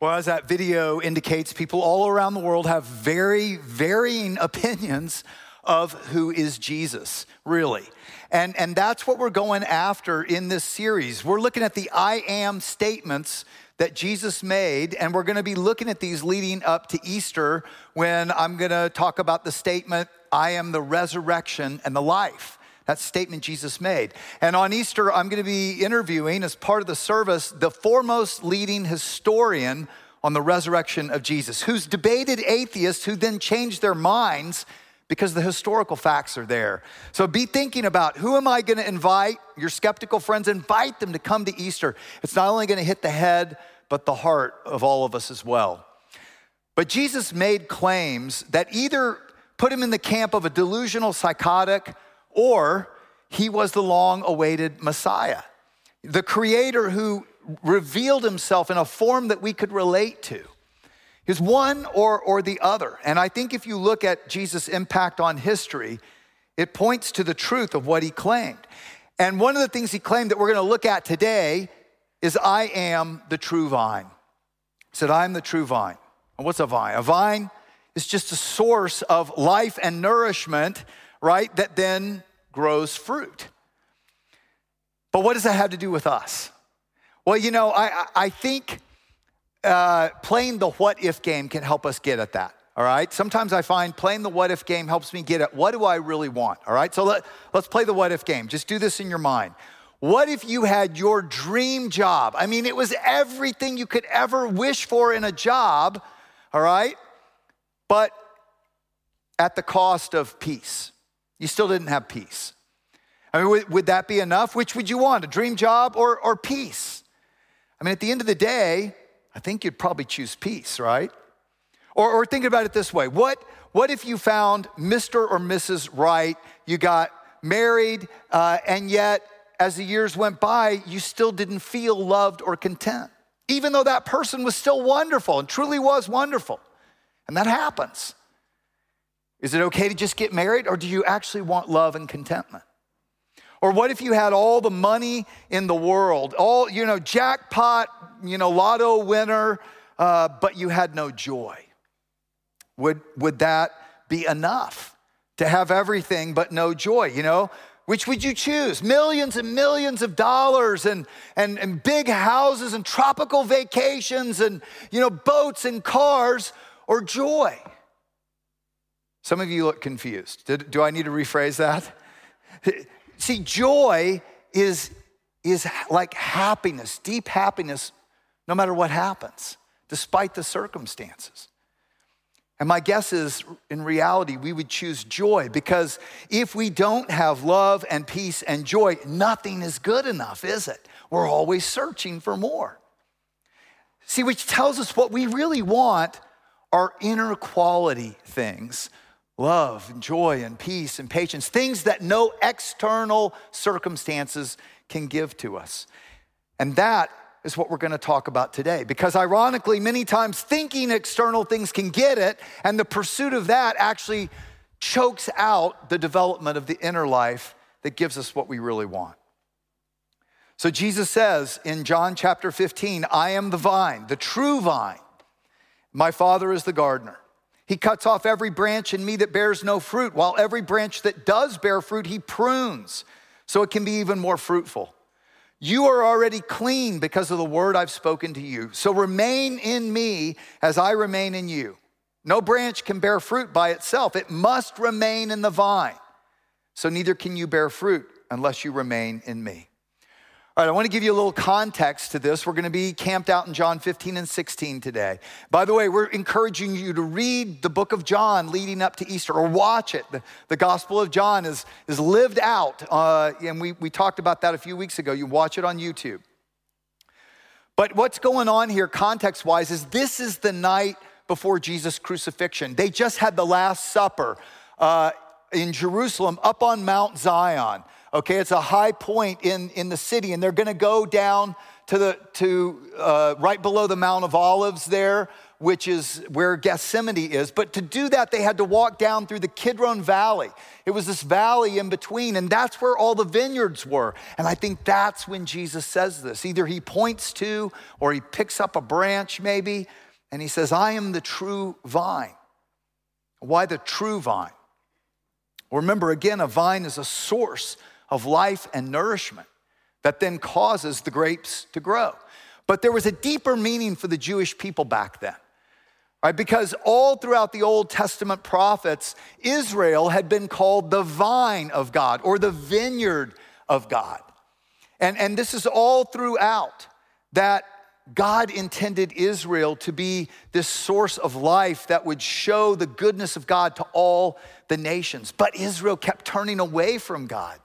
Well, as that video indicates, people all around the world have very varying opinions of who is Jesus, really. And, and that's what we're going after in this series. We're looking at the I am statements that Jesus made, and we're gonna be looking at these leading up to Easter when I'm gonna talk about the statement, I am the resurrection and the life. That statement Jesus made. And on Easter, I'm going to be interviewing, as part of the service, the foremost leading historian on the resurrection of Jesus, who's debated atheists who then changed their minds because the historical facts are there. So be thinking about who am I going to invite? Your skeptical friends, invite them to come to Easter. It's not only going to hit the head, but the heart of all of us as well. But Jesus made claims that either put him in the camp of a delusional psychotic or he was the long awaited Messiah, the creator who revealed himself in a form that we could relate to. Is one or, or the other. And I think if you look at Jesus' impact on history, it points to the truth of what he claimed. And one of the things he claimed that we're going to look at today is I am the true vine. He said, I am the true vine. And what's a vine? A vine is just a source of life and nourishment right, that then grows fruit. But what does that have to do with us? Well, you know, I, I think uh, playing the what if game can help us get at that. All right. Sometimes I find playing the what if game helps me get at what do I really want. All right. So let, let's play the what if game. Just do this in your mind. What if you had your dream job? I mean, it was everything you could ever wish for in a job. All right. But at the cost of peace. You still didn't have peace. I mean, would, would that be enough? Which would you want, a dream job or, or peace? I mean, at the end of the day, I think you'd probably choose peace, right? Or, or think about it this way what, what if you found Mr. or Mrs. Right? You got married, uh, and yet as the years went by, you still didn't feel loved or content, even though that person was still wonderful and truly was wonderful. And that happens. Is it okay to just get married, or do you actually want love and contentment? Or what if you had all the money in the world, all, you know, jackpot, you know, lotto winner, uh, but you had no joy? Would, would that be enough to have everything but no joy, you know? Which would you choose? Millions and millions of dollars and, and, and big houses and tropical vacations and, you know, boats and cars or joy? Some of you look confused. Did, do I need to rephrase that? See, joy is, is like happiness, deep happiness, no matter what happens, despite the circumstances. And my guess is, in reality, we would choose joy because if we don't have love and peace and joy, nothing is good enough, is it? We're always searching for more. See, which tells us what we really want are inner quality things love and joy and peace and patience, things that no external circumstances can give to us. And that is what we're going to talk about today. Because ironically, many times thinking external things can get it, and the pursuit of that actually chokes out the development of the inner life that gives us what we really want. So Jesus says in John chapter 15, I am the vine, the true vine. My Father is the gardener. He cuts off every branch in me that bears no fruit, while every branch that does bear fruit, he prunes so it can be even more fruitful. You are already clean because of the word I've spoken to you. So remain in me as I remain in you. No branch can bear fruit by itself, it must remain in the vine. So neither can you bear fruit unless you remain in me. All right, I want to give you a little context to this. We're going to be camped out in John 15 and 16 today. By the way, we're encouraging you to read the book of John leading up to Easter or watch it. The, the Gospel of John is, is lived out, uh, and we, we talked about that a few weeks ago. You watch it on YouTube. But what's going on here, context wise, is this is the night before Jesus' crucifixion. They just had the Last Supper uh, in Jerusalem up on Mount Zion. Okay, it's a high point in, in the city, and they're gonna go down to the to uh, right below the Mount of Olives there, which is where Gethsemane is. But to do that, they had to walk down through the Kidron Valley. It was this valley in between, and that's where all the vineyards were. And I think that's when Jesus says this. Either he points to or he picks up a branch, maybe, and he says, I am the true vine. Why the true vine? Remember, again, a vine is a source of life and nourishment that then causes the grapes to grow. But there was a deeper meaning for the Jewish people back then. Right, because all throughout the Old Testament prophets, Israel had been called the vine of God or the vineyard of God. And, and this is all throughout that God intended Israel to be this source of life that would show the goodness of God to all the nations. But Israel kept turning away from God,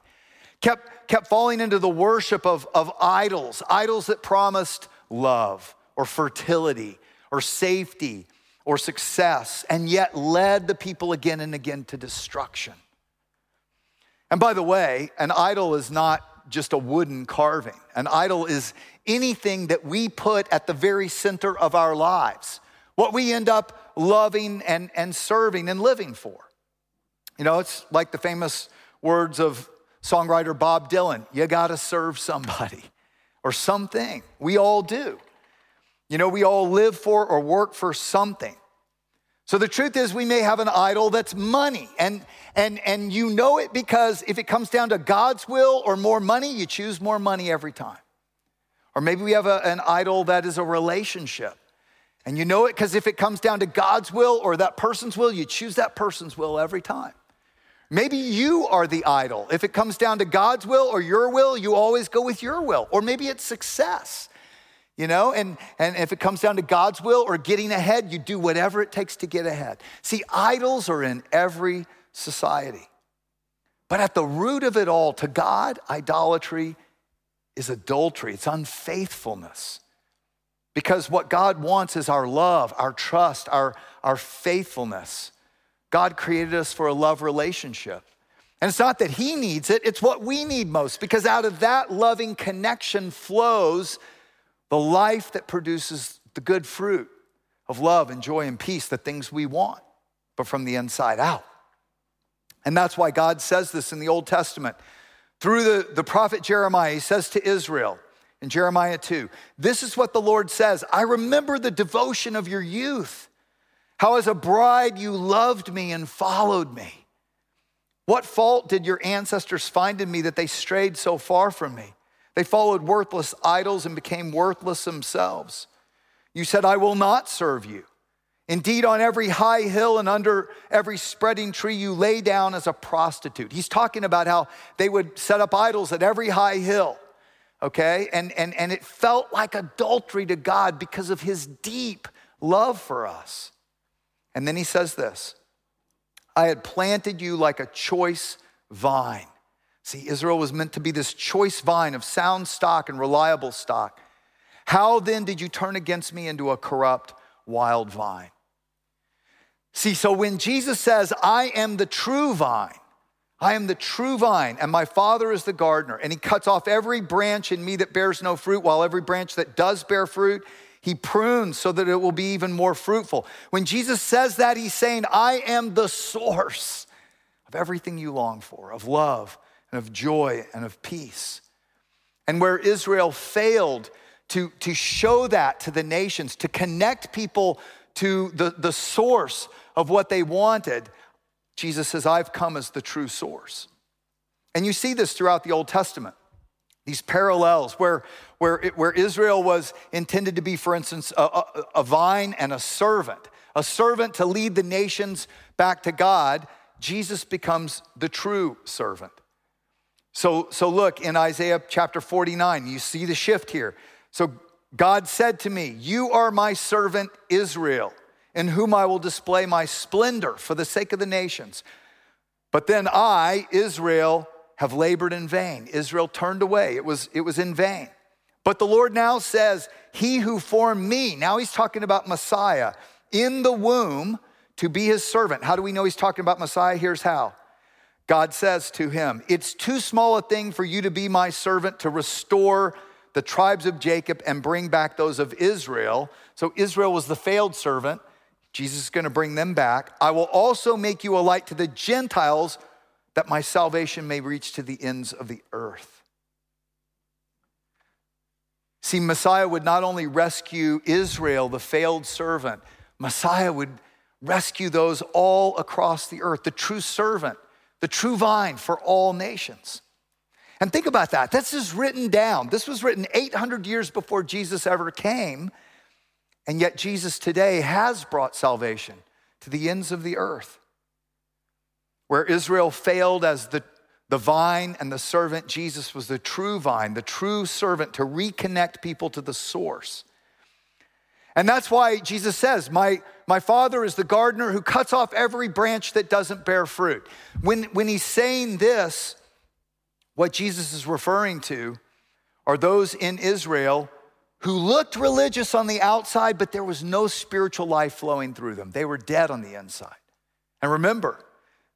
kept, kept falling into the worship of, of idols, idols that promised love or fertility or safety or success, and yet led the people again and again to destruction. And by the way, an idol is not just a wooden carving, an idol is anything that we put at the very center of our lives, what we end up loving and, and serving and living for. You know, it's like the famous words of songwriter Bob Dylan you gotta serve somebody or something. We all do. You know, we all live for or work for something. So the truth is, we may have an idol that's money, and, and, and you know it because if it comes down to God's will or more money, you choose more money every time. Or maybe we have a, an idol that is a relationship. And you know it because if it comes down to God's will or that person's will, you choose that person's will every time. Maybe you are the idol. If it comes down to God's will or your will, you always go with your will. Or maybe it's success, you know? And, and if it comes down to God's will or getting ahead, you do whatever it takes to get ahead. See, idols are in every society. But at the root of it all, to God, idolatry is adultery, it's unfaithfulness. Because what God wants is our love, our trust, our, our faithfulness. God created us for a love relationship. And it's not that He needs it, it's what we need most, because out of that loving connection flows the life that produces the good fruit of love and joy and peace, the things we want, but from the inside out. And that's why God says this in the Old Testament. Through the, the prophet Jeremiah, he says to Israel in Jeremiah 2, This is what the Lord says I remember the devotion of your youth, how as a bride you loved me and followed me. What fault did your ancestors find in me that they strayed so far from me? They followed worthless idols and became worthless themselves. You said, I will not serve you. Indeed, on every high hill and under every spreading tree, you lay down as a prostitute. He's talking about how they would set up idols at every high hill, okay? And, and, and it felt like adultery to God because of his deep love for us. And then he says this I had planted you like a choice vine. See, Israel was meant to be this choice vine of sound stock and reliable stock. How then did you turn against me into a corrupt wild vine? See, so when Jesus says, I am the true vine, I am the true vine, and my Father is the gardener, and he cuts off every branch in me that bears no fruit, while every branch that does bear fruit, he prunes so that it will be even more fruitful. When Jesus says that, he's saying, I am the source of everything you long for, of love and of joy and of peace. And where Israel failed to, to show that to the nations, to connect people to the, the source of what they wanted, Jesus says, I've come as the true source. And you see this throughout the Old Testament. These parallels where, where, where Israel was intended to be, for instance, a, a, a vine and a servant, a servant to lead the nations back to God, Jesus becomes the true servant. So, so look in Isaiah chapter 49, you see the shift here. So God said to me, You are my servant Israel in whom I will display my splendor for the sake of the nations. But then I, Israel, have labored in vain. Israel turned away. It was, it was in vain. But the Lord now says, He who formed me, now he's talking about Messiah, in the womb to be his servant. How do we know he's talking about Messiah? Here's how. God says to him, It's too small a thing for you to be my servant to restore the tribes of Jacob and bring back those of Israel. So Israel was the failed servant. Jesus is going to bring them back. I will also make you a light to the Gentiles that my salvation may reach to the ends of the earth. See, Messiah would not only rescue Israel, the failed servant, Messiah would rescue those all across the earth, the true servant, the true vine for all nations. And think about that. This is written down. This was written 800 years before Jesus ever came. And yet, Jesus today has brought salvation to the ends of the earth. Where Israel failed as the, the vine and the servant, Jesus was the true vine, the true servant to reconnect people to the source. And that's why Jesus says, My, my Father is the gardener who cuts off every branch that doesn't bear fruit. When, when he's saying this, what Jesus is referring to are those in Israel who looked religious on the outside, but there was no spiritual life flowing through them. They were dead on the inside. And remember,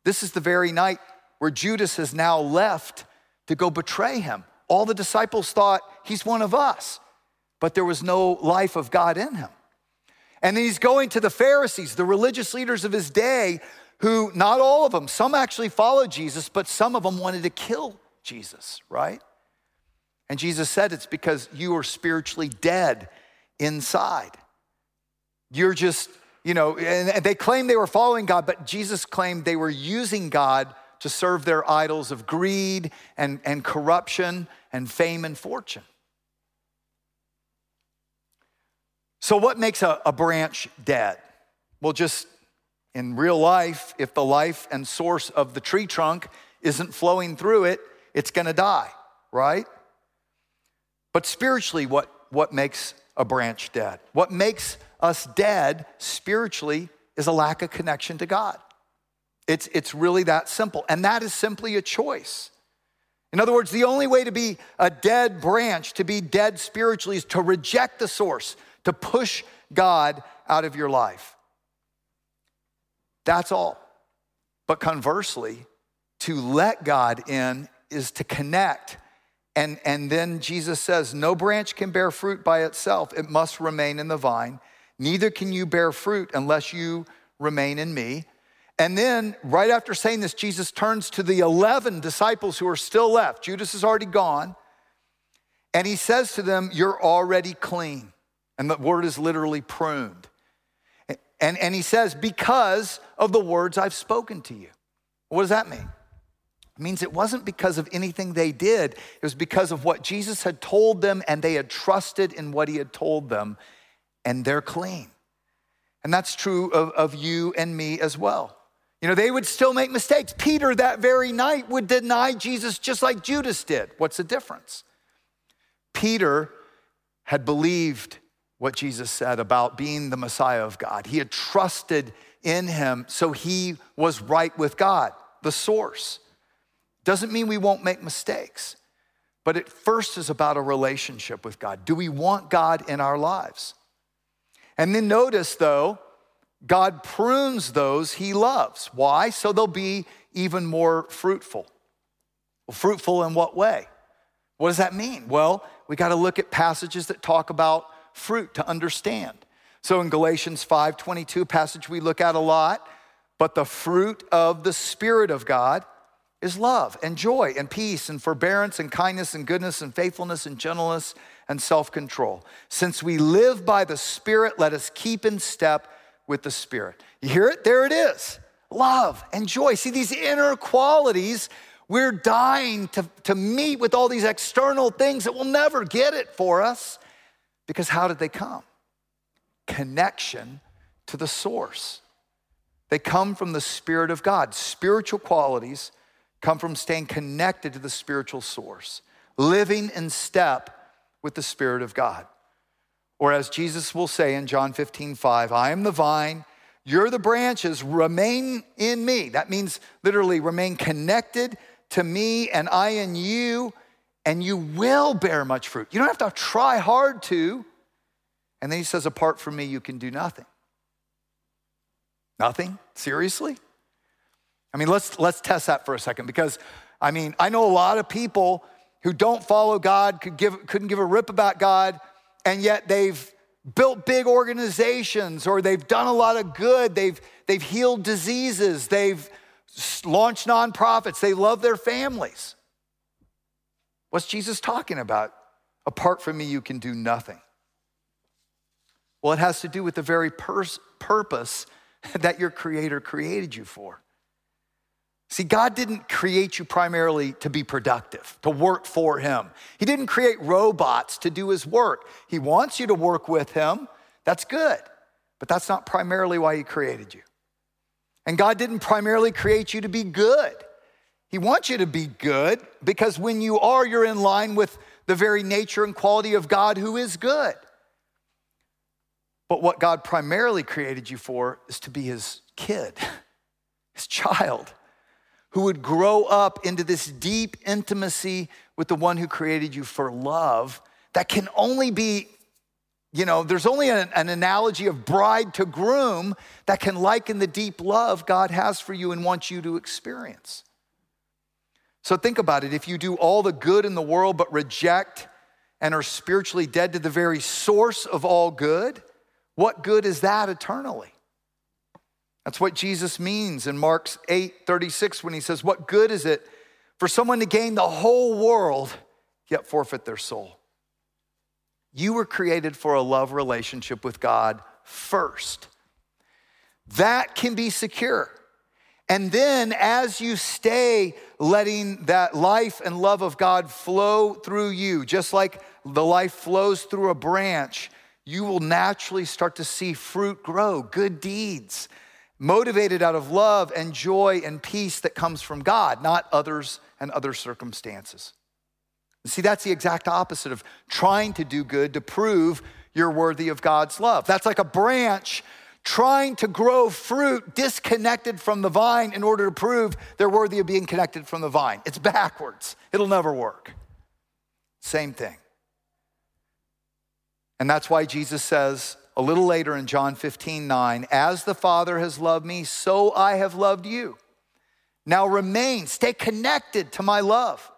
this is the very night where Judas has now left to go betray him. All the disciples thought he's one of us, but there was no life of God in him. And then he's going to the Pharisees, the religious leaders of his day, who, not all of them, some actually followed Jesus, but some of them wanted to kill Jesus, right? And Jesus said it's because you are spiritually dead inside. You're just, you know, and they claimed they were following God, but Jesus claimed they were using God to serve their idols of greed and, and corruption and fame and fortune. So, what makes a, a branch dead? Well, just in real life, if the life and source of the tree trunk isn't flowing through it, it's gonna die, right? But spiritually, what, what makes a branch dead? What makes us dead spiritually is a lack of connection to God. It's, it's really that simple. And that is simply a choice. In other words, the only way to be a dead branch, to be dead spiritually, is to reject the source, to push God out of your life. That's all. But conversely, to let God in is to connect. And, and then Jesus says, No branch can bear fruit by itself, it must remain in the vine. Neither can you bear fruit unless you remain in me. And then, right after saying this, Jesus turns to the 11 disciples who are still left. Judas is already gone. And he says to them, You're already clean. And the word is literally pruned. And, and he says, Because of the words I've spoken to you. What does that mean? It means it wasn't because of anything they did, it was because of what Jesus had told them and they had trusted in what he had told them, and they're clean. And that's true of, of you and me as well. You know, they would still make mistakes. Peter, that very night, would deny Jesus just like Judas did. What's the difference? Peter had believed what Jesus said about being the Messiah of God. He had trusted in him, so he was right with God, the source. Doesn't mean we won't make mistakes, but it first is about a relationship with God. Do we want God in our lives? And then notice, though, God prunes those he loves. Why? So they'll be even more fruitful. Well, fruitful in what way? What does that mean? Well, we got to look at passages that talk about fruit to understand. So in Galatians 5:22, passage we look at a lot, but the fruit of the spirit of God is love and joy and peace and forbearance and kindness and goodness and faithfulness and gentleness and self control. Since we live by the Spirit, let us keep in step with the Spirit. You hear it? There it is love and joy. See, these inner qualities, we're dying to, to meet with all these external things that will never get it for us. Because how did they come? Connection to the source. They come from the Spirit of God, spiritual qualities come from staying connected to the spiritual source, living in step with the Spirit of God. Or as Jesus will say in John 15, 5, I am the vine, you're the branches, remain in me. That means literally remain connected to me and I in you, and you will bear much fruit. You don't have to try hard to. And then he says, apart from me, you can do nothing. Nothing? Seriously? I mean, let's, let's test that for a second because, I mean, I know a lot of people who don't follow God, could give, couldn't give a rip about God, and yet they've built big organizations or they've done a lot of good. They've, they've healed diseases. They've launched nonprofits. They love their families. What's Jesus talking about? Apart from me, you can do nothing. Well, it has to do with the very pers- purpose that your Creator created you for. See, God didn't create you primarily to be productive, to work for Him. He didn't create robots to do His work. He wants you to work with Him. That's good, but that's not primarily why He created you. And God didn't primarily create you to be good. He wants you to be good because when you are, you're in line with the very nature and quality of God who is good. But what God primarily created you for is to be His kid, His child who would grow up into this deep intimacy with the one who created you for love that can only be, you know, there's only an, an, analogy of bride to groom that can liken the deep love God has for you and wants you to experience. So think about it. If you do all the good in the world but reject and are spiritually dead to the very source of all good, what good is that eternally? That's what Jesus means in Mark 8 36 when he says, What good is it for someone to gain the whole world yet forfeit their soul? You were created for a love relationship with God first. That can be secure. And then, as you stay letting that life and love of God flow through you, just like the life flows through a branch, you will naturally start to see fruit grow, good deeds motivated out of love and joy and peace that comes from God, not others and other circumstances. See, that's the exact opposite of trying to do good to prove you're worthy of God's love. That's like a branch trying to grow fruit disconnected from the vine in order to prove they're worthy of being connected from the vine. It's backwards, it'll never work. Same thing. And that's why Jesus says, a little later in John 15, 9, as the Father has loved me, so I have loved you. Now remain, stay connected to my love.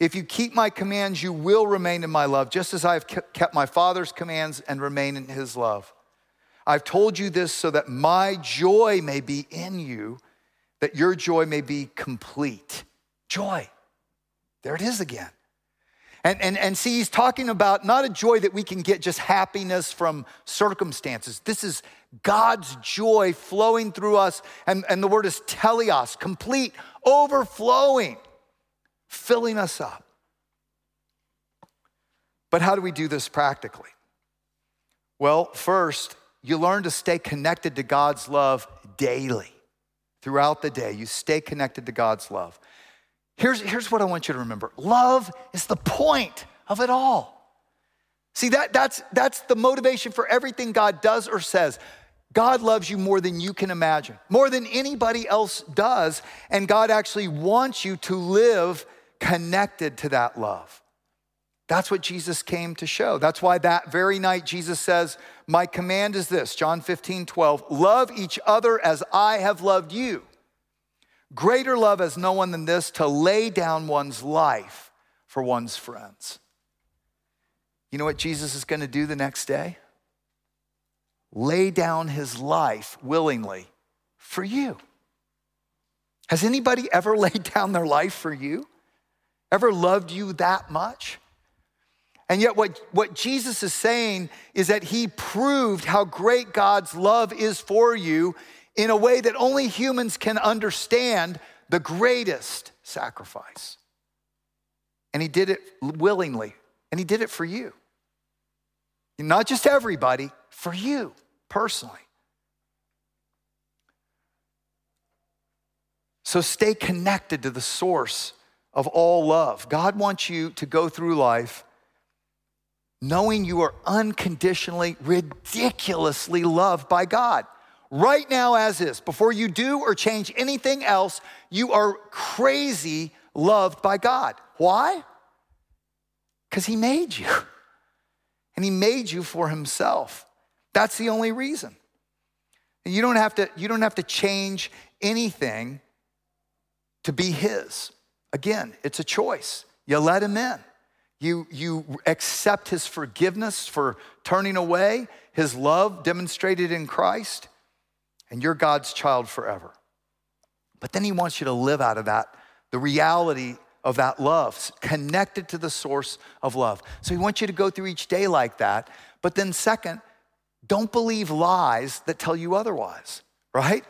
If you keep my commands, you will remain in my love, just as I have kept my Father's commands and remain in his love. I've told you this so that my joy may be in you, that your joy may be complete. Joy. There it is again. And, and, and see, he's talking about not a joy that we can get just happiness from circumstances. This is God's joy flowing through us. And, and the word is teleos, complete, overflowing, filling us up. But how do we do this practically? Well, first, you learn to stay connected to God's love daily. Throughout the day, you stay connected to God's love. Here's, here's what I want you to remember love is the point of it all. See, that, that's, that's the motivation for everything God does or says. God loves you more than you can imagine, more than anybody else does. And God actually wants you to live connected to that love. That's what Jesus came to show. That's why that very night Jesus says, My command is this John 15, 12, love each other as I have loved you. Greater love has no one than this to lay down one's life for one's friends. You know what Jesus is going to do the next day? Lay down his life willingly for you. Has anybody ever laid down their life for you? Ever loved you that much? And yet, what, what Jesus is saying is that he proved how great God's love is for you in a way that only humans can understand the greatest sacrifice. And he did it willingly, and he did it for you. Not just everybody, for you personally. So stay connected to the source of all love. God wants you to go through life knowing you are unconditionally, ridiculously loved by God right now as is, before you do or change anything else, you are crazy loved by God. Why? Because He made you. And He made you for Himself. That's the only reason. And you don't have to, you don't have to change anything to be His. Again, it's a choice. You let him in. You, you accept his forgiveness for turning away, his love demonstrated in Christ, and you're God's child forever. But then he wants you to live out of that, the reality of that love, connected to the source of love. So he wants you to go through each day like that. But then, second, don't believe lies that tell you otherwise, right?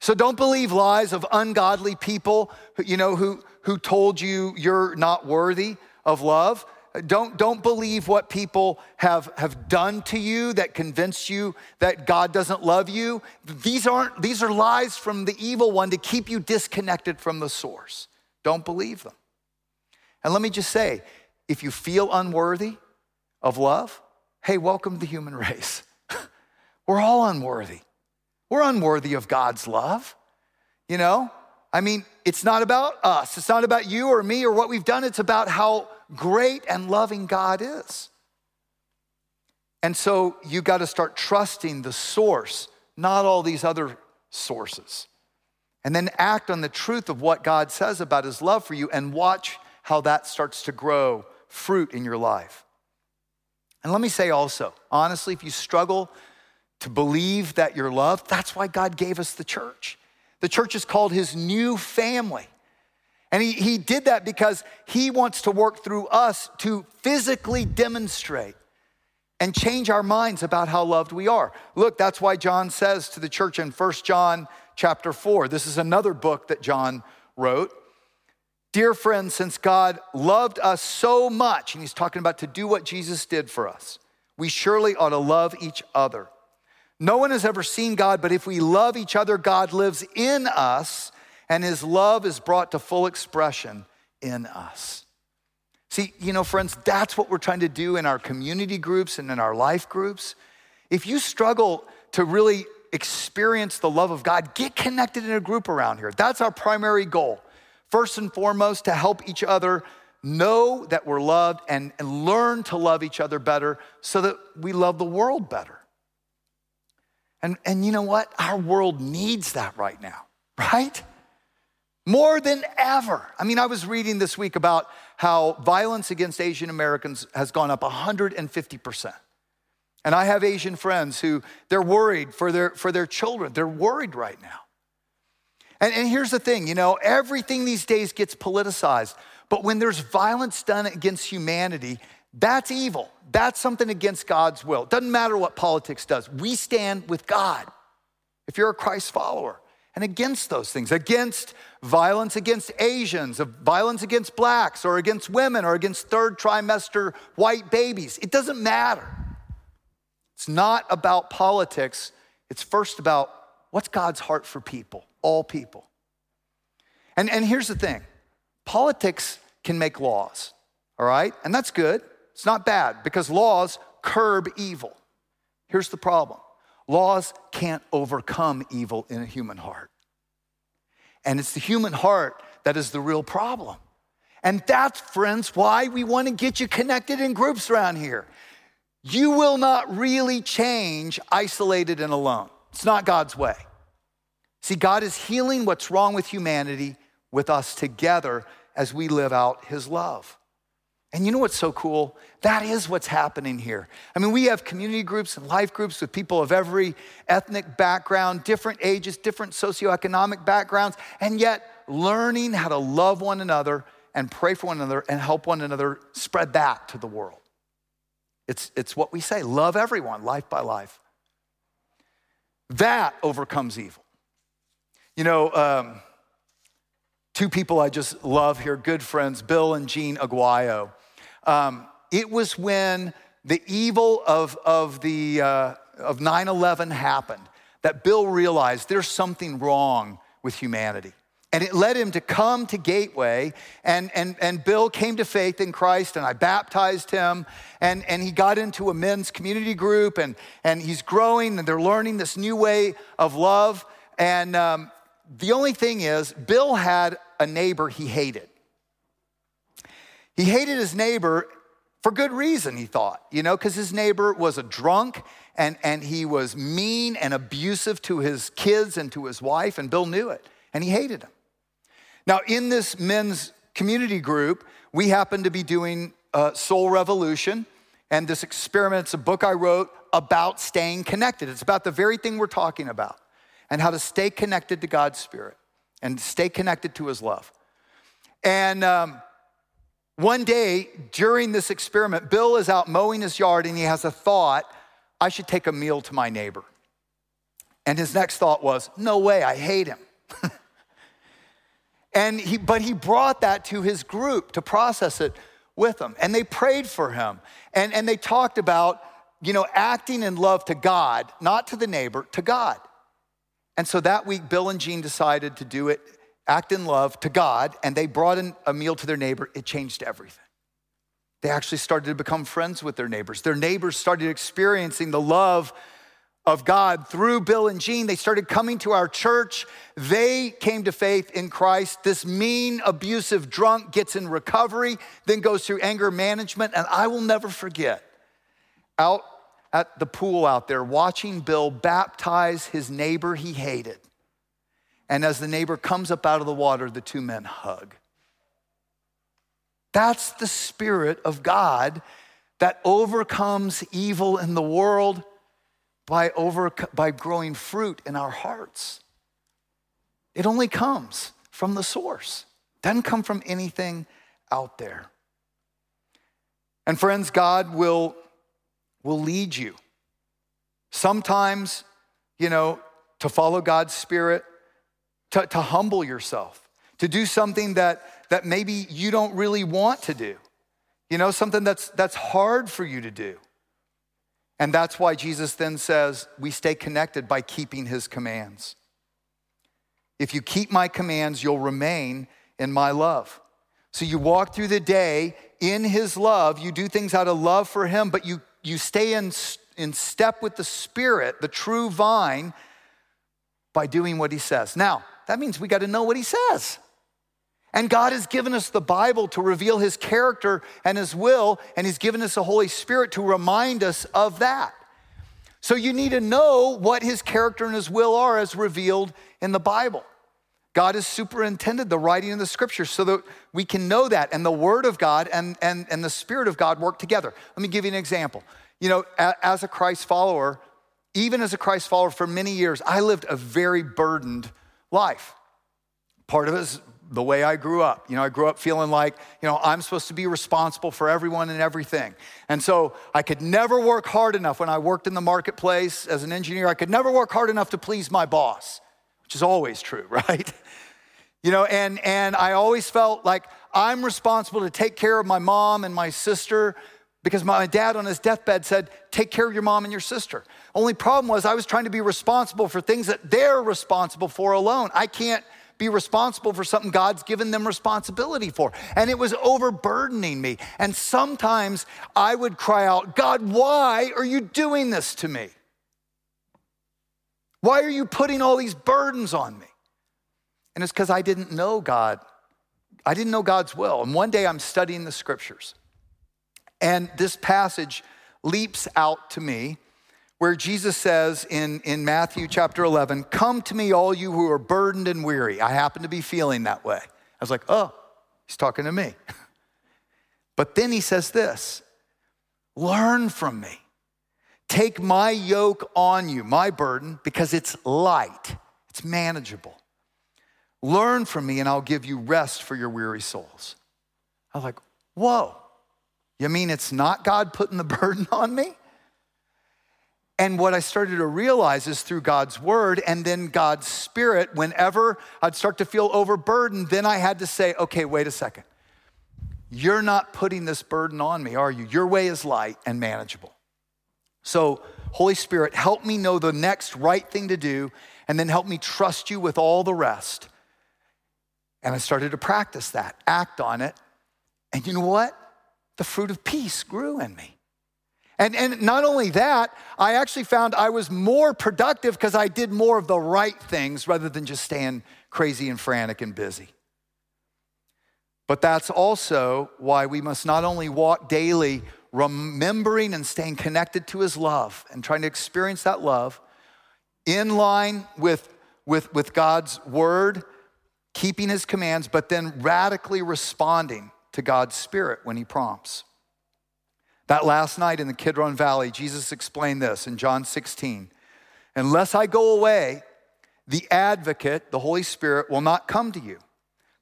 So don't believe lies of ungodly people, you know, who, who told you you're not worthy of love. Don't, don't believe what people have, have done to you that convince you that God doesn't love you. These, aren't, these are lies from the evil one to keep you disconnected from the source. Don't believe them. And let me just say if you feel unworthy of love, hey, welcome to the human race. We're all unworthy. We're unworthy of God's love. You know, I mean, it's not about us, it's not about you or me or what we've done, it's about how great and loving God is. And so you got to start trusting the source, not all these other sources. And then act on the truth of what God says about his love for you and watch how that starts to grow fruit in your life. And let me say also, honestly, if you struggle to believe that you're loved, that's why God gave us the church. The church is called his new family. And he, he did that because he wants to work through us to physically demonstrate and change our minds about how loved we are. Look, that's why John says to the church in 1 John chapter 4. This is another book that John wrote. Dear friends, since God loved us so much, and he's talking about to do what Jesus did for us, we surely ought to love each other. No one has ever seen God, but if we love each other, God lives in us and his love is brought to full expression in us. See, you know, friends, that's what we're trying to do in our community groups and in our life groups. If you struggle to really experience the love of God, get connected in a group around here. That's our primary goal. First and foremost, to help each other know that we're loved and, and learn to love each other better so that we love the world better. And, and you know what? Our world needs that right now, right? More than ever. I mean, I was reading this week about how violence against Asian Americans has gone up 150%. And I have Asian friends who they're worried for their, for their children. They're worried right now. And, and here's the thing you know, everything these days gets politicized. But when there's violence done against humanity, that's evil. That's something against God's will. It Doesn't matter what politics does. We stand with God if you're a Christ follower and against those things, against violence against Asians, violence against blacks, or against women, or against third trimester white babies. It doesn't matter. It's not about politics, it's first about what's God's heart for people, all people. And, and here's the thing politics can make laws, all right? And that's good. It's not bad because laws curb evil. Here's the problem Laws can't overcome evil in a human heart. And it's the human heart that is the real problem. And that's, friends, why we want to get you connected in groups around here. You will not really change isolated and alone. It's not God's way. See, God is healing what's wrong with humanity with us together as we live out His love. And you know what's so cool? That is what's happening here. I mean, we have community groups and life groups with people of every ethnic background, different ages, different socioeconomic backgrounds, and yet learning how to love one another and pray for one another and help one another spread that to the world. It's, it's what we say love everyone, life by life. That overcomes evil. You know, um, two people I just love here, good friends, Bill and Jean Aguayo. Um, it was when the evil of, of, the, uh, of 9-11 happened that Bill realized there's something wrong with humanity. And it led him to come to Gateway, and, and, and Bill came to faith in Christ, and I baptized him, and, and he got into a men's community group, and, and he's growing, and they're learning this new way of love. And um, the only thing is, Bill had a neighbor he hated. He hated his neighbor for good reason, he thought, you know, because his neighbor was a drunk and, and he was mean and abusive to his kids and to his wife, and Bill knew it, and he hated him. Now, in this men's community group, we happen to be doing uh, Soul Revolution. And this experiment, it's a book I wrote about staying connected. It's about the very thing we're talking about and how to stay connected to God's Spirit and stay connected to His love. And um, one day during this experiment, Bill is out mowing his yard and he has a thought I should take a meal to my neighbor. And his next thought was, No way, I hate him. and he, but he brought that to his group to process it with them. And they prayed for him. And, and they talked about, you know, acting in love to God, not to the neighbor, to God. And so that week, Bill and Jean decided to do it, act in love to God, and they brought in a meal to their neighbor. It changed everything. They actually started to become friends with their neighbors. Their neighbors started experiencing the love of God through Bill and Jean. They started coming to our church. They came to faith in Christ. This mean, abusive drunk gets in recovery, then goes through anger management. And I will never forget out at the pool out there watching Bill baptize his neighbor he hated. And as the neighbor comes up out of the water, the two men hug. That's the Spirit of God that overcomes evil in the world by, over, by growing fruit in our hearts. It only comes from the source, doesn't come from anything out there. And friends, God will, will lead you. Sometimes, you know, to follow God's Spirit, to, to humble yourself, to do something that, that maybe you don't really want to do, you know, something that's, that's hard for you to do. And that's why Jesus then says we stay connected by keeping his commands. If you keep my commands, you'll remain in my love. So you walk through the day in his love, you do things out of love for him, but you, you stay in, in step with the Spirit, the true vine, by doing what he says. Now, that means we got to know what he says. And God has given us the Bible to reveal his character and his will, and he's given us the Holy Spirit to remind us of that. So you need to know what his character and his will are as revealed in the Bible. God has superintended the writing of the scriptures so that we can know that. And the word of God and, and, and the spirit of God work together. Let me give you an example. You know, as a Christ follower, even as a Christ follower for many years, I lived a very burdened life. Part of it is the way I grew up. You know, I grew up feeling like, you know, I'm supposed to be responsible for everyone and everything. And so I could never work hard enough when I worked in the marketplace as an engineer. I could never work hard enough to please my boss, which is always true, right? You know, and and I always felt like I'm responsible to take care of my mom and my sister because my dad on his deathbed said, Take care of your mom and your sister. Only problem was I was trying to be responsible for things that they're responsible for alone. I can't be responsible for something God's given them responsibility for. And it was overburdening me. And sometimes I would cry out, God, why are you doing this to me? Why are you putting all these burdens on me? And it's because I didn't know God. I didn't know God's will. And one day I'm studying the scriptures. And this passage leaps out to me where Jesus says in, in Matthew chapter 11, Come to me, all you who are burdened and weary. I happen to be feeling that way. I was like, Oh, he's talking to me. but then he says this Learn from me. Take my yoke on you, my burden, because it's light, it's manageable. Learn from me, and I'll give you rest for your weary souls. I was like, Whoa, you mean it's not God putting the burden on me? And what I started to realize is through God's word and then God's spirit, whenever I'd start to feel overburdened, then I had to say, okay, wait a second. You're not putting this burden on me, are you? Your way is light and manageable. So, Holy Spirit, help me know the next right thing to do, and then help me trust you with all the rest. And I started to practice that, act on it. And you know what? The fruit of peace grew in me. And, and not only that, I actually found I was more productive because I did more of the right things rather than just staying crazy and frantic and busy. But that's also why we must not only walk daily remembering and staying connected to his love and trying to experience that love in line with, with, with God's word, keeping his commands, but then radically responding to God's Spirit when he prompts. That last night in the Kidron Valley, Jesus explained this in John 16 Unless I go away, the advocate, the Holy Spirit, will not come to you.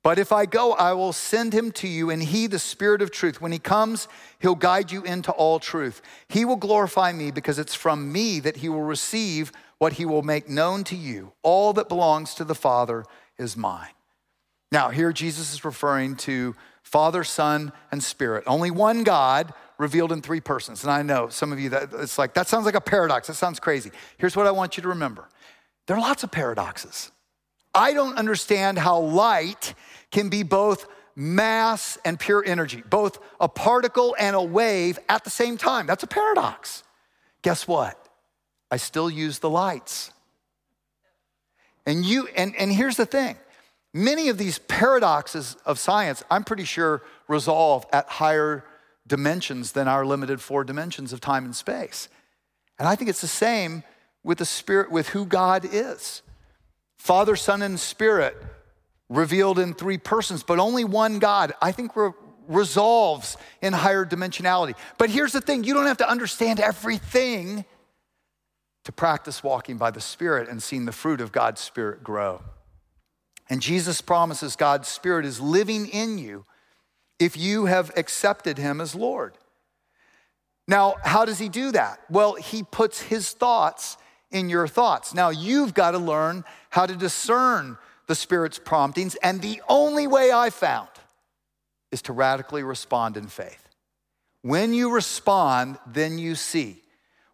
But if I go, I will send him to you, and he, the Spirit of truth, when he comes, he'll guide you into all truth. He will glorify me because it's from me that he will receive what he will make known to you. All that belongs to the Father is mine. Now, here Jesus is referring to Father, Son, and Spirit. Only one God revealed in three persons. And I know some of you that it's like, that sounds like a paradox. That sounds crazy. Here's what I want you to remember there are lots of paradoxes. I don't understand how light can be both mass and pure energy, both a particle and a wave at the same time. That's a paradox. Guess what? I still use the lights. And you and, and here's the thing. Many of these paradoxes of science, I'm pretty sure, resolve at higher dimensions than our limited four dimensions of time and space. And I think it's the same with the spirit, with who God is. Father, Son, and Spirit revealed in three persons, but only one God, I think re- resolves in higher dimensionality. But here's the thing you don't have to understand everything to practice walking by the Spirit and seeing the fruit of God's Spirit grow. And Jesus promises God's Spirit is living in you if you have accepted Him as Lord. Now, how does He do that? Well, He puts His thoughts in your thoughts. Now, you've got to learn how to discern the Spirit's promptings, and the only way I found is to radically respond in faith. When you respond, then you see.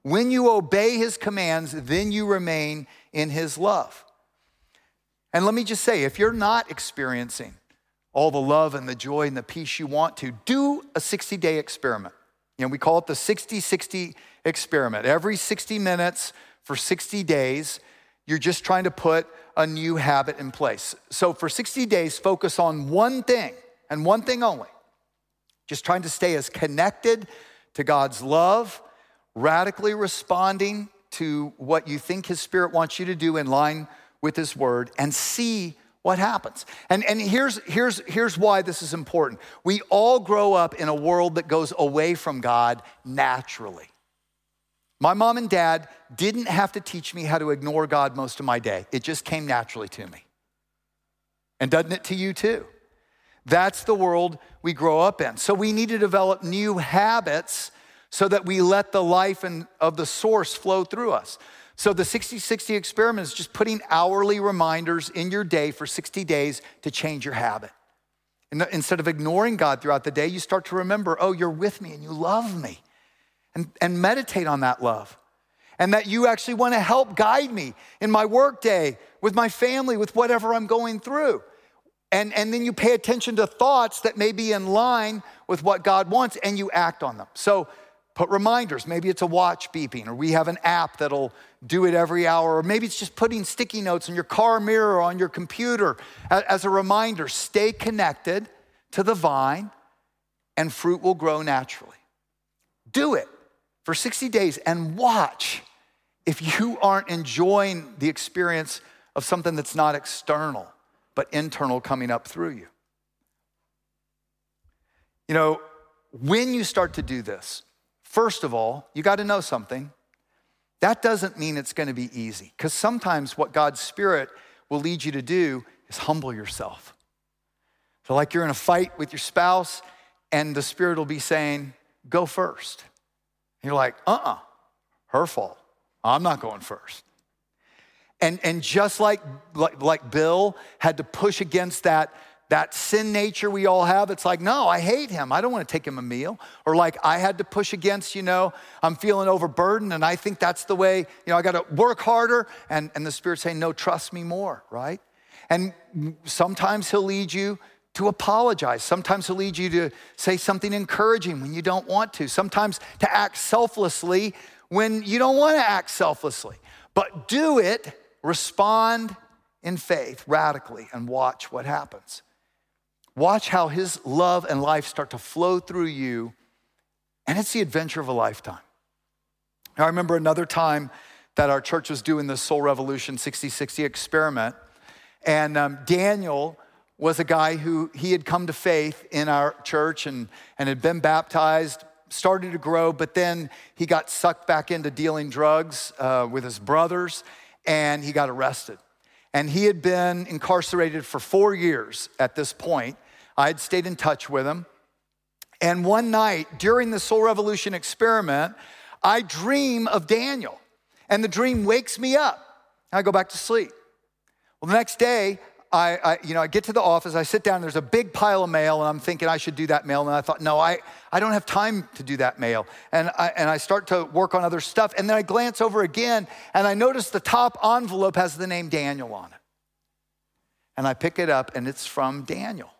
When you obey His commands, then you remain in His love. And let me just say if you're not experiencing all the love and the joy and the peace you want to, do a 60 day experiment. You know, we call it the 60 60 experiment. Every 60 minutes, for 60 days, you're just trying to put a new habit in place. So for 60 days, focus on one thing and one thing only. Just trying to stay as connected to God's love, radically responding to what you think His Spirit wants you to do in line with His Word, and see what happens. And, and here's, here's, here's why this is important. We all grow up in a world that goes away from God naturally. My mom and dad didn't have to teach me how to ignore God most of my day. It just came naturally to me. And doesn't it to you too? That's the world we grow up in. So we need to develop new habits so that we let the life and of the source flow through us. So the 60-60 experiment is just putting hourly reminders in your day for 60 days to change your habit. Instead of ignoring God throughout the day, you start to remember, oh, you're with me and you love me and, and meditate on that love. And that you actually want to help guide me in my workday, with my family, with whatever I'm going through. And, and then you pay attention to thoughts that may be in line with what God wants and you act on them. So put reminders. Maybe it's a watch beeping, or we have an app that'll do it every hour, or maybe it's just putting sticky notes in your car mirror or on your computer as a reminder. Stay connected to the vine, and fruit will grow naturally. Do it for 60 days and watch if you aren't enjoying the experience of something that's not external, but internal coming up through you. You know, when you start to do this, first of all, you got to know something. That doesn't mean it's going to be easy, because sometimes what God's Spirit will lead you to do is humble yourself. So, like you're in a fight with your spouse, and the Spirit will be saying, Go first. You're like, uh uh-uh, uh her fault. I'm not going first. And, and just like, like, like Bill had to push against that, that sin nature we all have, it's like, no, I hate him. I don't want to take him a meal. Or like I had to push against, you know, I'm feeling overburdened and I think that's the way, you know, I got to work harder. And, and the Spirit saying, no, trust me more, right? And sometimes He'll lead you to apologize. Sometimes he'll lead you to say something encouraging when you don't want to. Sometimes to act selflessly when you don't want to act selflessly. But do it, respond in faith radically, and watch what happens. Watch how his love and life start to flow through you, and it's the adventure of a lifetime. Now, I remember another time that our church was doing the Soul Revolution 60 60 experiment, and um, Daniel was a guy who he had come to faith in our church and, and had been baptized, started to grow, but then he got sucked back into dealing drugs uh, with his brothers and he got arrested. And he had been incarcerated for four years at this point. I had stayed in touch with him. And one night during the Soul Revolution experiment, I dream of Daniel. And the dream wakes me up. I go back to sleep. Well, the next day, I, I, you know, I get to the office, I sit down, there's a big pile of mail, and I'm thinking I should do that mail. And I thought, no, I, I don't have time to do that mail. And I, and I start to work on other stuff. And then I glance over again, and I notice the top envelope has the name Daniel on it. And I pick it up, and it's from Daniel.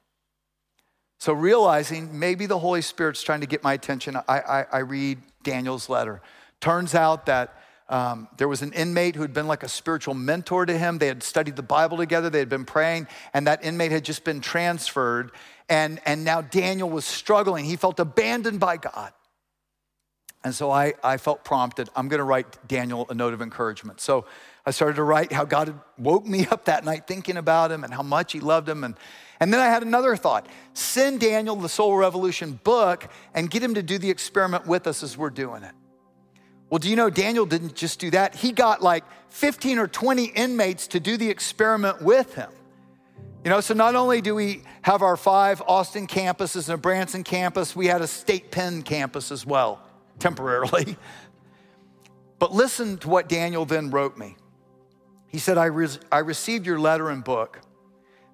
So realizing maybe the Holy Spirit's trying to get my attention, I, I, I read Daniel's letter. Turns out that um, there was an inmate who had been like a spiritual mentor to him. They had studied the Bible together, they had been praying, and that inmate had just been transferred. And, and now Daniel was struggling. He felt abandoned by God. And so I, I felt prompted, I'm going to write Daniel a note of encouragement. So I started to write how God had woke me up that night thinking about him and how much he loved him. And, and then I had another thought send Daniel the Soul Revolution book and get him to do the experiment with us as we're doing it. Well, do you know Daniel didn't just do that? He got like 15 or 20 inmates to do the experiment with him. You know, so not only do we have our five Austin campuses and a Branson campus, we had a state pen campus as well, temporarily. But listen to what Daniel then wrote me. He said, I, re- I received your letter and book.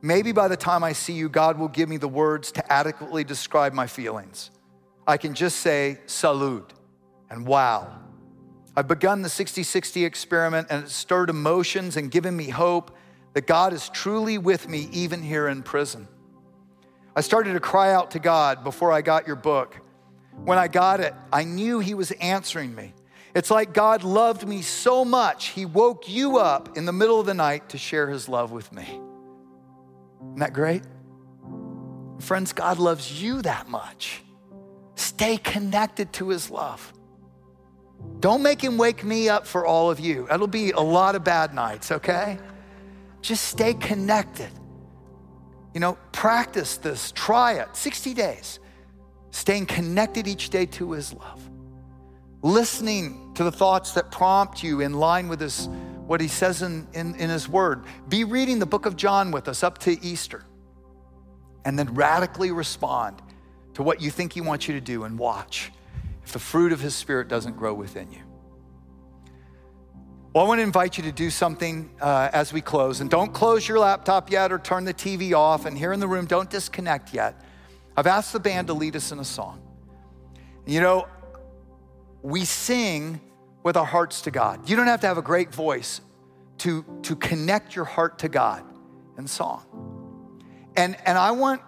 Maybe by the time I see you, God will give me the words to adequately describe my feelings. I can just say, salute and wow I've begun the 60 60 experiment and it stirred emotions and given me hope that God is truly with me even here in prison. I started to cry out to God before I got your book. When I got it, I knew He was answering me. It's like God loved me so much, He woke you up in the middle of the night to share His love with me. Isn't that great? Friends, God loves you that much. Stay connected to His love. Don't make him wake me up for all of you. That'll be a lot of bad nights, okay? Just stay connected. You know, practice this, try it 60 days. Staying connected each day to his love. Listening to the thoughts that prompt you in line with his, what he says in, in, in his word. Be reading the book of John with us up to Easter. And then radically respond to what you think he wants you to do and watch if the fruit of His Spirit doesn't grow within you. Well, I want to invite you to do something uh, as we close. And don't close your laptop yet or turn the TV off. And here in the room, don't disconnect yet. I've asked the band to lead us in a song. You know, we sing with our hearts to God. You don't have to have a great voice to, to connect your heart to God in song. And, and I want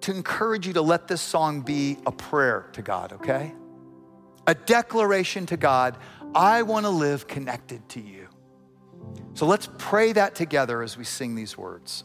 to encourage you to let this song be a prayer to God, okay? a declaration to God I want to live connected to you. So let's pray that together as we sing these words.